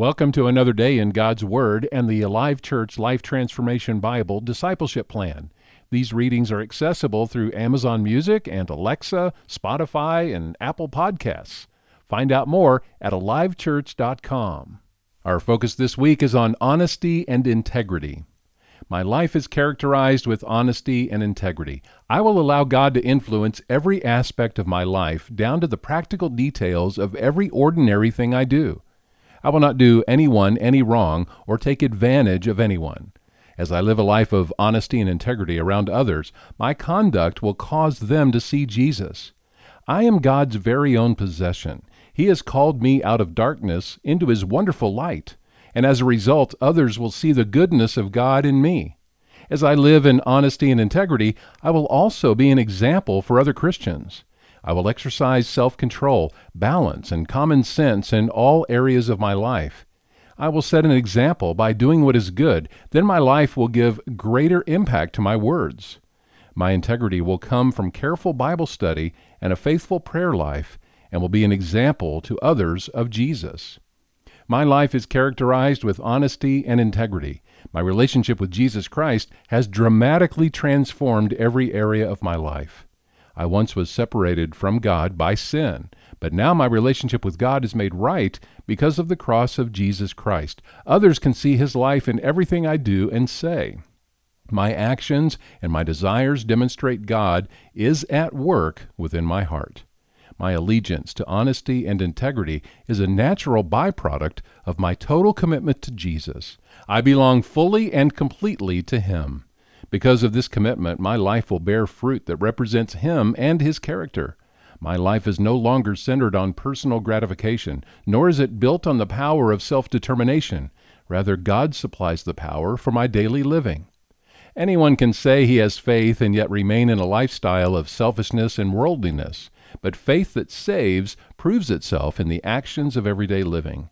Welcome to another day in God's Word and the Alive Church Life Transformation Bible Discipleship Plan. These readings are accessible through Amazon Music and Alexa, Spotify, and Apple Podcasts. Find out more at alivechurch.com. Our focus this week is on honesty and integrity. My life is characterized with honesty and integrity. I will allow God to influence every aspect of my life down to the practical details of every ordinary thing I do. I will not do anyone any wrong or take advantage of anyone. As I live a life of honesty and integrity around others, my conduct will cause them to see Jesus. I am God's very own possession. He has called me out of darkness into His wonderful light, and as a result, others will see the goodness of God in me. As I live in honesty and integrity, I will also be an example for other Christians. I will exercise self control, balance, and common sense in all areas of my life. I will set an example by doing what is good, then my life will give greater impact to my words. My integrity will come from careful Bible study and a faithful prayer life, and will be an example to others of Jesus. My life is characterized with honesty and integrity. My relationship with Jesus Christ has dramatically transformed every area of my life. I once was separated from God by sin, but now my relationship with God is made right because of the cross of Jesus Christ. Others can see his life in everything I do and say. My actions and my desires demonstrate God is at work within my heart. My allegiance to honesty and integrity is a natural byproduct of my total commitment to Jesus. I belong fully and completely to Him. Because of this commitment, my life will bear fruit that represents Him and His character. My life is no longer centered on personal gratification, nor is it built on the power of self determination. Rather, God supplies the power for my daily living. Anyone can say he has faith and yet remain in a lifestyle of selfishness and worldliness, but faith that saves proves itself in the actions of everyday living.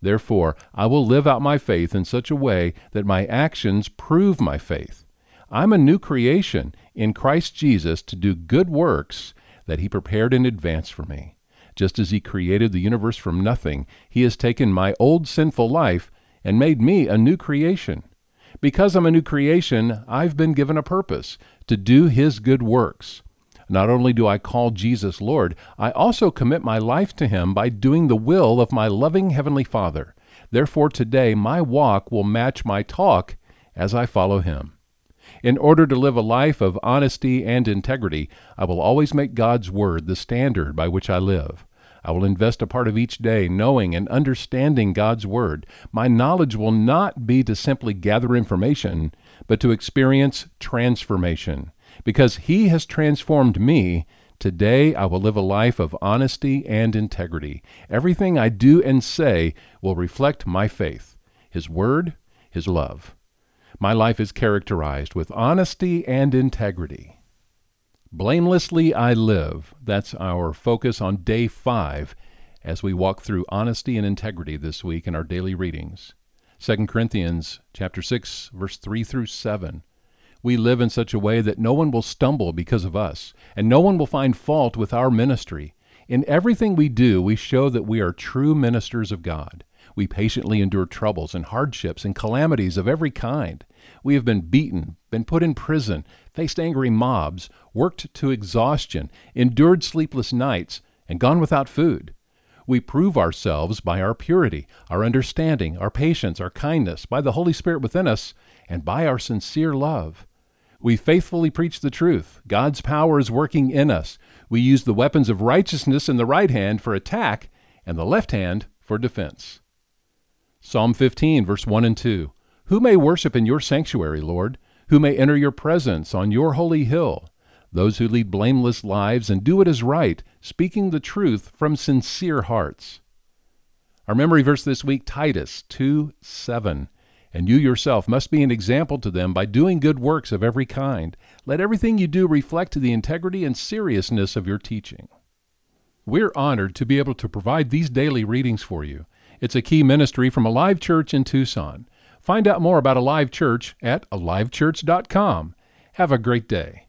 Therefore, I will live out my faith in such a way that my actions prove my faith. I'm a new creation in Christ Jesus to do good works that He prepared in advance for me. Just as He created the universe from nothing, He has taken my old sinful life and made me a new creation. Because I'm a new creation, I've been given a purpose to do His good works. Not only do I call Jesus Lord, I also commit my life to Him by doing the will of my loving Heavenly Father. Therefore, today my walk will match my talk as I follow Him. In order to live a life of honesty and integrity, I will always make God's Word the standard by which I live. I will invest a part of each day knowing and understanding God's Word. My knowledge will not be to simply gather information, but to experience transformation. Because He has transformed me, today I will live a life of honesty and integrity. Everything I do and say will reflect my faith, His Word, His love. My life is characterized with honesty and integrity. Blamelessly I live. That's our focus on day five as we walk through honesty and integrity this week in our daily readings. 2 Corinthians chapter 6 verse 3 through 7. We live in such a way that no one will stumble because of us, and no one will find fault with our ministry. In everything we do, we show that we are true ministers of God. We patiently endure troubles and hardships and calamities of every kind. We have been beaten, been put in prison, faced angry mobs, worked to exhaustion, endured sleepless nights, and gone without food. We prove ourselves by our purity, our understanding, our patience, our kindness, by the Holy Spirit within us, and by our sincere love. We faithfully preach the truth. God's power is working in us. We use the weapons of righteousness in the right hand for attack and the left hand for defense. Psalm 15, verse 1 and 2. Who may worship in your sanctuary, Lord? Who may enter your presence on your holy hill? Those who lead blameless lives and do what is right, speaking the truth from sincere hearts. Our memory verse this week, Titus 2 7. And you yourself must be an example to them by doing good works of every kind. Let everything you do reflect the integrity and seriousness of your teaching. We're honored to be able to provide these daily readings for you. It's a key ministry from Alive Church in Tucson. Find out more about Alive Church at alivechurch.com. Have a great day.